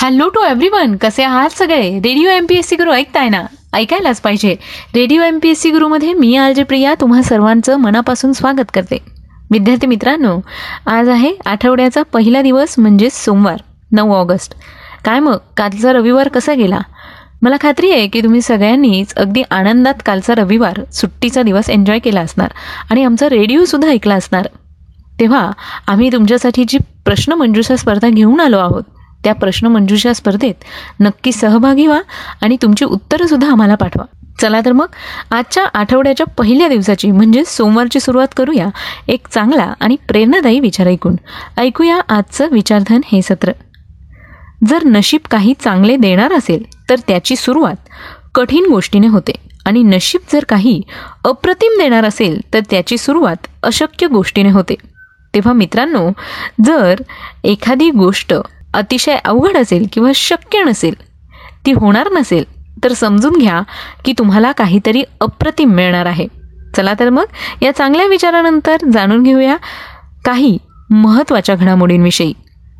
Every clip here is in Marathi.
हॅलो टू एव्हरीवन कसे आहात सगळे? Radio M P S C Guru ऐकताय ना ऐकायलाच पाहिजे. Radio M P S C गुरुमध्ये मी आलजे प्रिया. तुम्हा सर्वांचं मनापासून स्वागत करते. विद्यार्थी मित्रांनो आज आहे आठवड्याचा पहिला दिवस म्हणजेच सोमवार नऊ ऑगस्ट. काय मग? कालचा रविवार कसा गेला? मला खात्री आहे की तुम्ही सगळ्यांनीच अगदी आनंदात कालचा रविवार सुट्टीचा दिवस एन्जॉय केला असणार आणि आमचा रेडिओसुद्धा ऐकला असणार. तेव्हा आम्ही तुमच्यासाठी जी प्रश्नमंजुषा स्पर्धा घेऊन आलो आहोत त्या प्रश्नमंजुषा स्पर्धेत नक्की सहभागी व्हा आणि तुमची उत्तरंसुद्धा आम्हाला पाठवा. चला तर मग आजच्या आठवड्याच्या पहिल्या दिवसाची म्हणजे सोमवारची सुरुवात करूया एक चांगला आणि प्रेरणादायी विचार ऐकून. ऐकूया आजचं विचारधन हे सत्र. जर नशीब काही चांगले देणार असेल तर त्याची सुरुवात कठीण गोष्टीने होते. आणि नशीब जर काही अप्रतिम देणार असेल तर त्याची सुरुवात अशक्य गोष्टीने होते. तेव्हा मित्रांनो जर एखादी गोष्ट अतिशय अवघड असेल किंवा शक्य नसेल ती होणार नसेल तर समजून घ्या की तुम्हाला काहीतरी अप्रतिम मिळणार आहे. चला तर मग या चांगल्या विचारानंतर जाणून घेऊया काही महत्त्वाच्या घडामोडींविषयी.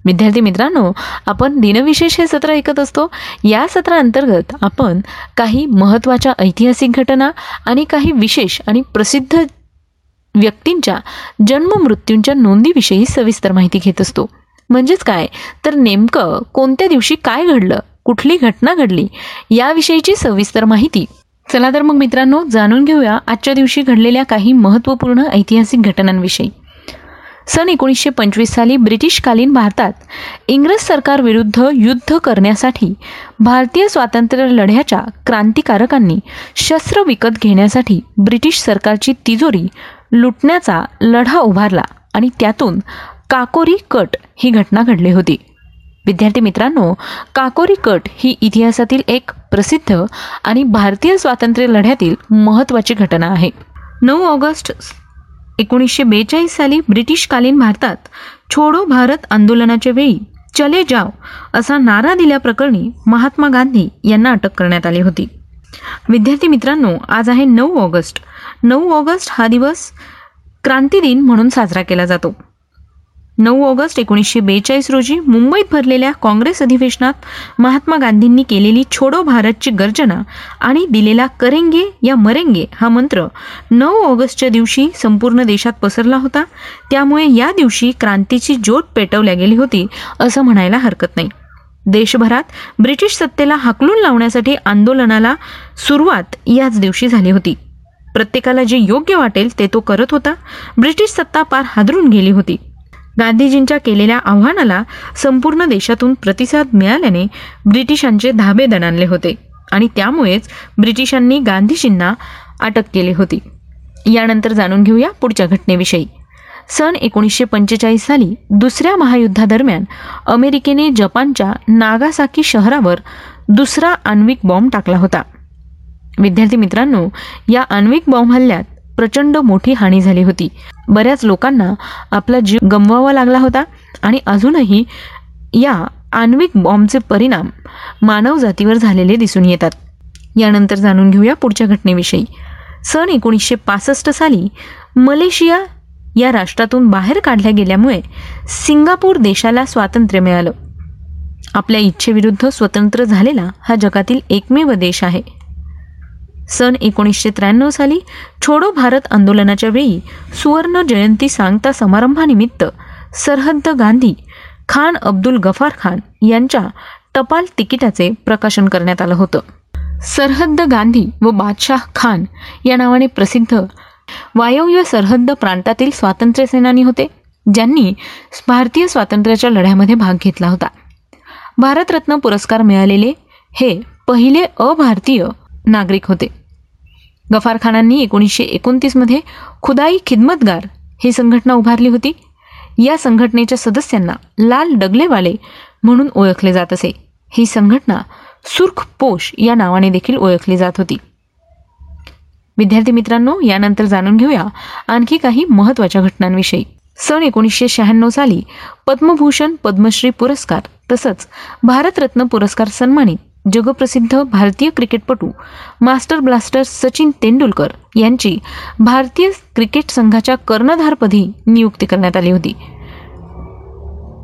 विद्यार्थी मित्रांनो आपण दिनविशेष हे सत्र ऐकत असतो. या सत्राअंतर्गत आपण काही महत्त्वाच्या ऐतिहासिक घटना आणि काही विशेष आणि प्रसिद्ध व्यक्तींच्या जन्म मृत्यूंच्या नोंदीविषयी सविस्तर माहिती घेत असतो. म्हणजेच काय? तर नेमकं कोणत्या दिवशी काय घडलं? कुठली घटना घडली? याविषयीची सविस्तर माहिती. चला तर मग मित्रांनो जाणून घेऊया आजच्या दिवशी घडलेल्या काही महत्त्वपूर्ण ऐतिहासिक घटनांविषयी. सन एकोणीसशे पंचवीस साली ब्रिटिशकालीन भारतात इंग्रज सरकारविरुद्ध युद्ध करण्यासाठी भारतीय स्वातंत्र्य लढ्याच्या क्रांतिकारकांनी शस्त्र विकत घेण्यासाठी ब्रिटिश सरकारची तिजोरी लुटण्याचा लढा उभारला आणि त्यातून काकोरी कट ही घटना घडली होती. विद्यार्थी मित्रांनो काकोरी कट ही इतिहासातील एक प्रसिद्ध आणि भारतीय स्वातंत्र्य लढ्यातील महत्त्वाची घटना आहे. नऊ ऑगस्ट एकोणीसशे बेचाळीस साली ब्रिटिशकालीन भारतात छोडो भारत आंदोलनाच्या वेळी चले जाव असा नारा दिल्याप्रकरणी महात्मा गांधी यांना अटक करण्यात आली होती. विद्यार्थी मित्रांनो आज आहे नऊ ऑगस्ट. नऊ ऑगस्ट हा दिवस क्रांती दिन म्हणून साजरा केला जातो. नऊ ऑगस्ट एकोणीसशे बेचाळीस रोजी मुंबईत भरलेल्या काँग्रेस अधिवेशनात महात्मा गांधींनी केलेली छोडो भारतची गर्जना आणि दिलेला करेंगे या मरेंगे हा मंत्र नऊ ऑगस्टच्या दिवशी संपूर्ण देशात पसरला होता. त्यामुळे या दिवशी क्रांतीची ज्योत पेटवल्या गेली होती असं म्हणायला हरकत नाही. देशभरात ब्रिटिश सत्तेला हाकलून लावण्यासाठी आंदोलनाला सुरुवात याच दिवशी झाली होती. प्रत्येकाला जे योग्य वाटेल ते तो करत होता. ब्रिटिश सत्ता पार हादरून गेली होती. गांधीजींच्या केलेल्या आव्हानाला संपूर्ण देशातून प्रतिसाद मिळाल्याने ब्रिटिशांचे धाबे दणाणले होते आणि त्यामुळेच ब्रिटिशांनी गांधीजींना अटक केली होती. यानंतर जाणून घेऊया पुढच्या घटनेविषयी. सन एकोणीसशे पंचेचाळीस साली दुसऱ्या महायुद्धादरम्यान अमेरिकेने जपानच्या नागासाकी शहरावर दुसरा आण्विक बॉम्ब टाकला होता. विद्यार्थी मित्रांनो या आण्विक बॉम्ब हल्ल्यात प्रचंड मोठी हानी झाली होती. बऱ्याच लोकांना आपला जीव गमवावा लागला होता आणि अजूनही या आण्विक बॉम्बचे परिणाम मानवजातीवर झालेले दिसून येतात. यानंतर जाणून घेऊया पुढच्या घटनेविषयी. सन एकोणीसशे पासष्ट साली मलेशिया या राष्ट्रातून बाहेर काढल्या गेल्यामुळे सिंगापूर देशाला स्वातंत्र्य मिळालं. आपल्या इच्छेविरुद्ध स्वतंत्र झालेला हा जगातील एकमेव देश आहे. सन एकोणीसशे त्र्याण्णव साली छोडो भारत आंदोलनाच्या वेळी सुवर्ण जयंती सांगता समारंभानिमित्त सरहद्द गांधी खान अब्दुल गफार खान यांच्या टपाल तिकिटाचे प्रकाशन करण्यात आलं होतं. सरहद्द गांधी व बादशाह खान या नावाने प्रसिद्ध वायव्य सरहद्द प्रांतातील स्वातंत्र्य सेनानी होते ज्यांनी भारतीय स्वातंत्र्याच्या लढ्यामध्ये भाग घेतला होता. भारतरत्न पुरस्कार मिळालेले हे पहिले अभारतीय नागरिक होते. गफार खानांनी एकोणीसशे एकोणतीसमध्ये खुदाई खिदमतगार ही संघटना उभारली होती. या संघटनेच्या सदस्यांना लाल डगलेवाले म्हणून ओळखले जात असे. ही संघटना सुर्ख पोष या नावाने देखील ओळखली जात होती. विद्यार्थी मित्रांनो यानंतर जाणून घेऊया आणखी काही महत्त्वाच्या घटनांविषयी. सन एकोणीसशे शहाण्णव साली पद्मभूषण पद्मश्री पुरस्कार तसंच भारतरत्न पुरस्कार सन्मानित जगप्रसिद्ध भारतीय क्रिकेटपटू मास्टर ब्लास्टर सचिन तेंडुलकर यांची भारतीय क्रिकेट संघाच्या कर्णधारपदी नियुक्ती करण्यात आली होती.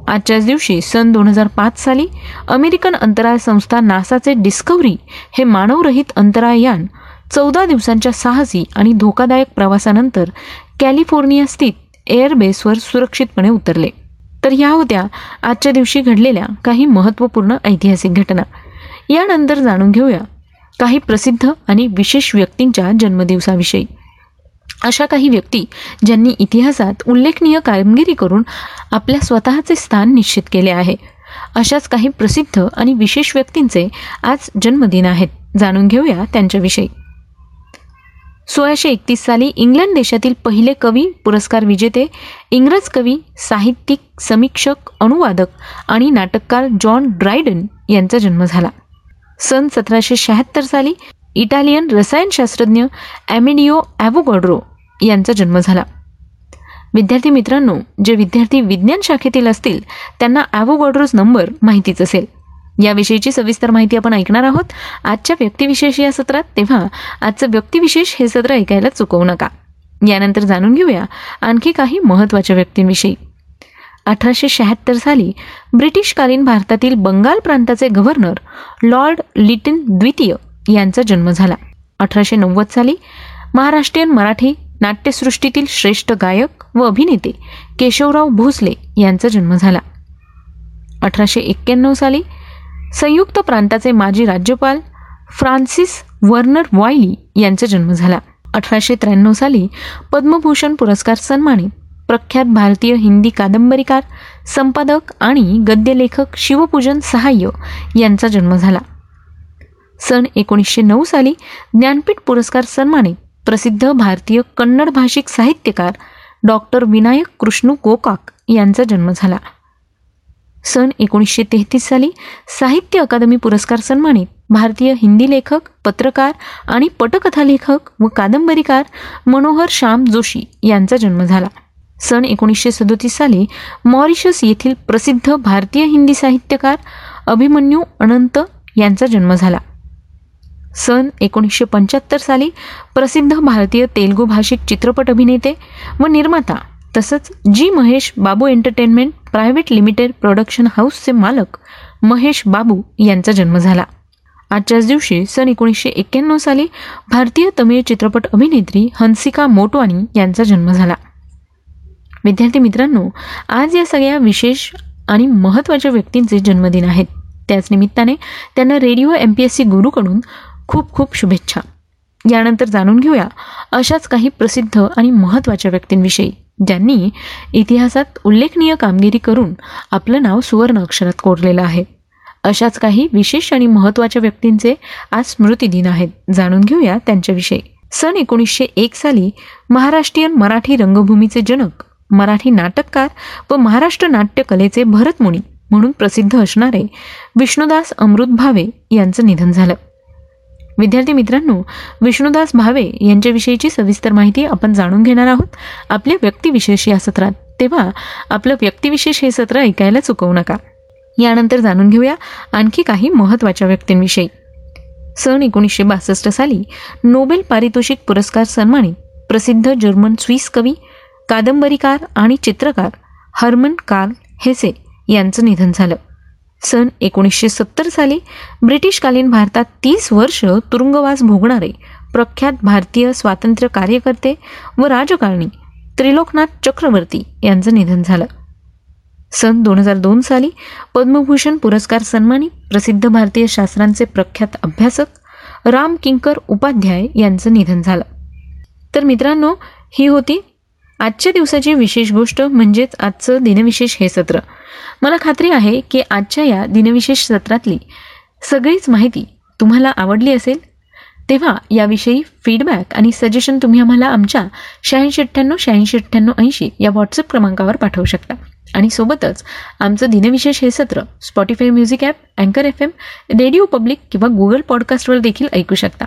आजच्याच दिवशी सन दोन हजार पाच साली अमेरिकन अंतराळ संस्था नासाचे डिस्कव्हरी हे मानवरहित अंतराळयान चौदा दिवसांच्या साहसी आणि धोकादायक प्रवासानंतर कॅलिफोर्निया स्थित एअरबेसवर सुरक्षितपणे उतरले. तर ह्या होत्या आजच्या दिवशी घडलेल्या काही महत्त्वपूर्ण ऐतिहासिक घटना. यानंतर जाणून घेऊया काही प्रसिद्ध आणि विशेष व्यक्तींच्या जन्मदिवसाविषयी. अशा काही व्यक्ती ज्यांनी इतिहासात उल्लेखनीय कामगिरी करून आपल्या स्वतःचे स्थान निश्चित केले आहे. अशाच काही प्रसिद्ध आणि विशेष व्यक्तींचे आज जन्मदिन आहेत. जाणून घेऊया त्यांच्याविषयी. सोळाशे एकतीस साली इंग्लंड देशातील पहिले कवी पुरस्कार विजेते इंग्रज कवी साहित्यिक समीक्षक अनुवादक आणि नाटककार जॉन ड्रायडन यांचा जन्म झाला. सन सतराशे शहात्तर साली इटालियन रसायनशास्त्रज्ञ ॲमिडिओ ॲवोगॉड्रो यांचा जन्म झाला. विद्यार्थी मित्रांनो जे विद्यार्थी विज्ञान शाखेतील असतील त्यांना ॲवोगॉड्रोज नंबर माहितीच असेल. याविषयीची सविस्तर माहिती आपण ऐकणार आहोत. आजच्या व्यक्तिविशेष या सत्रात तेव्हा आजचं व्यक्तिविशेष हे सत्र ऐकायला चुकवू नका. यानंतर जाणून घेऊया आणखी काही महत्त्वाच्या व्यक्तींविषयी. अठराशे शहात्तर साली ब्रिटिशकालीन भारतातील बंगाल प्रांताचे गव्हर्नर लॉर्ड लिटन द्वितीय यांचा जन्म झाला. अठराशे नव्वद साली महाराष्ट्रीयन मराठी नाट्यसृष्टीतील श्रेष्ठ गायक व अभिनेते केशवराव भोसले यांचा जन्म झाला. अठराशे एक्क्याण्णव साली संयुक्त प्रांताचे माजी राज्यपाल फ्रान्सिस वर्नर वायली यांचा जन्म झाला. अठराशे त्र्याण्णव साली पद्मभूषण पुरस्कार सन्मानित प्रख्यात भारतीय हिंदी कादंबरीकार संपादक आणि गद्यलेखक शिवपूजन सहाय्य यांचा जन्म झाला. सन एकोणीसशे नऊ साली ज्ञानपीठ पुरस्कार सन्मानित प्रसिद्ध भारतीय कन्नड भाषिक साहित्यकार डॉक्टर विनायक कृष्णू गोकाक यांचा जन्म झाला. सन एकोणीसशे तेहतीस साली साहित्य अकादमी पुरस्कार सन्मानित भारतीय हिंदी लेखक पत्रकार आणि पटकथा लेखक व कादंबरीकार मनोहर श्याम जोशी यांचा जन्म झाला. सन एकोणीसशे सदोतीस साली मॉरिशस येथील प्रसिद्ध भारतीय हिंदी साहित्यकार अभिमन्यू अनंत यांचा जन्म झाला. सन एकोणीसशे पंच्याहत्तर साली प्रसिद्ध भारतीय तेलुगू भाषिक चित्रपट अभिनेते व निर्माता तसंच G Mahesh Babu entertainment private limited production हाऊसचे मालक महेश बाबू यांचा जन्म झाला. आजच्याच दिवशी सन एकोणीसशे एक्क्याण्णव साली भारतीय तमिळ चित्रपट अभिनेत्री हंसिका मोटवानी यांचा जन्म झाला. विद्यार्थी मित्रांनो आज या सगळ्या विशेष आणि महत्त्वाच्या व्यक्तींचे जन्मदिन आहेत. त्याच निमित्ताने त्यांना radio M P S C गुरुकडून खूप खूप शुभेच्छा. यानंतर जाणून घेऊया अशाच काही प्रसिद्ध आणि महत्त्वाच्या व्यक्तींविषयी ज्यांनी इतिहासात उल्लेखनीय कामगिरी करून आपलं नाव सुवर्ण अक्षरात कोरलेलं आहे. अशाच काही विशेष आणि महत्त्वाच्या व्यक्तींचे आज स्मृतिदिन आहेत. जाणून घेऊया त्यांच्याविषयी. सन एकोणीसशे एक साली महाराष्ट्रीयन मराठी रंगभूमीचे जनक मराठी नाटककार व महाराष्ट्र नाट्यकलेचे भरतमुनी म्हणून प्रसिद्ध असणारे विष्णुदास अमृत भावे यांचं निधन झालं. विद्यार्थी मित्रांनो विष्णुदास भावे यांच्याविषयीची सविस्तर माहिती आपण जाणून घेणार आहोत. आपल्या व्यक्तिविशेष या सत्रात. तेव्हा आपलं व्यक्तिविशेष हे सत्र ऐकायला चुकवू नका. यानंतर जाणून घेऊया आणखी काही महत्त्वाच्या व्यक्तींविषयी. सन एकोणीसशे बासष्ट साली नोबेल पारितोषिक पुरस्कार सन्मानित प्रसिद्ध जर्मन स्विस कवी कादंबरीकार आणि चित्रकार हर्मन कार्ल हेसे यांचं निधन झालं. सन एकोणीसशे सत्तर साली ब्रिटिशकालीन भारतात तीस वर्ष तुरुंगवास भोगणारे प्रख्यात भारतीय स्वातंत्र्य कार्यकर्ते व राजकारणी त्रिलोकनाथ चक्रवर्ती यांचं निधन झालं. सन दोन हजार दोन साली पद्मभूषण पुरस्कार सन्मानित प्रसिद्ध भारतीय शास्त्रांचे प्रख्यात अभ्यासक राम किंकर उपाध्याय यांचं निधन झालं. तर मित्रांनो ही होती आजच्या दिवसाची विशेष गोष्ट म्हणजेच आजचं दिनविशेष हे सत्र. मला खात्री आहे की आजच्या या दिनविशेष सत्रातली सगळीच माहिती तुम्हाला आवडली असेल? तेव्हा याविषयी फीडबॅक आणि सजेशन तुम्ही आम्हाला आमच्या शहाऐंशी अठ्ठ्याण्णव शहाऐंशी अठ्ठ्याण्णव ऐंशी या व्हॉट्सअप क्रमांकावर पाठवू शकता. आणि सोबतच आमचं दिनविशेष हे सत्र स्पॉटीफाय म्युझिक ॲप अँकर एफ एम रेडिओ पब्लिक किंवा गुगल पॉडकास्टवर देखील ऐकू शकता.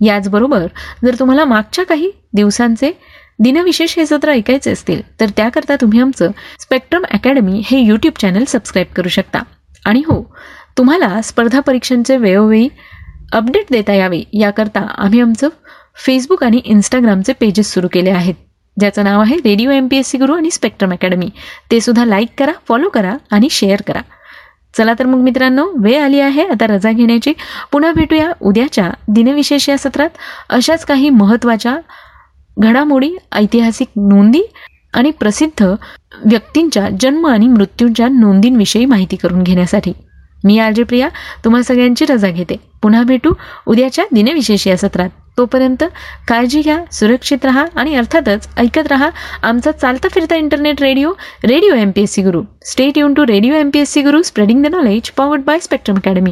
याचबरोबर जर तुम्हाला मागच्या काही दिवसांचे दिनविशेष हे सत्र ऐकायचे असतील तर त्याकरता तुम्ही आमचं स्पेक्ट्रम अकॅडमी हे यूट्यूब चॅनल सबस्क्राईब करू शकता. आणि हो तुम्हाला स्पर्धा परीक्षांचे वेळोवेळी अपडेट देता यावे याकरता आम्ही आमचं फेसबुक आणि इंस्टाग्रामचे पेजेस सुरू केले आहेत. ज्याचं नाव आहे radio M P S C Guru आणि स्पेक्ट्रम अकॅडमी ते सुद्धा लाईक करा फॉलो करा आणि शेअर करा. चला तर मग मित्रांनो वेळ आली आहे. आता रजा घेण्याची. पुन्हा भेटूया उद्याच्या दिनविशेष या सत्रात. अशाच काही महत्त्वाच्या घडामोडी ऐतिहासिक नोंदी आणि प्रसिद्ध व्यक्तींच्या जन्म आणि मृत्यूंच्या नोंदींविषयी माहिती करून घेण्यासाठी. मी आरजे प्रिया तुम्हा सगळ्यांची रजा घेते. पुन्हा भेटू उद्याच्या दिनविशेष या सत्रात. तोपर्यंत काळजी घ्या सुरक्षित राहा आणि अर्थातच ऐकत राहा आमचा चालता फिरता internet radio radio M P S C Guru stay युन to radio M P S C Guru spreading the knowledge powered by Spectrum Academy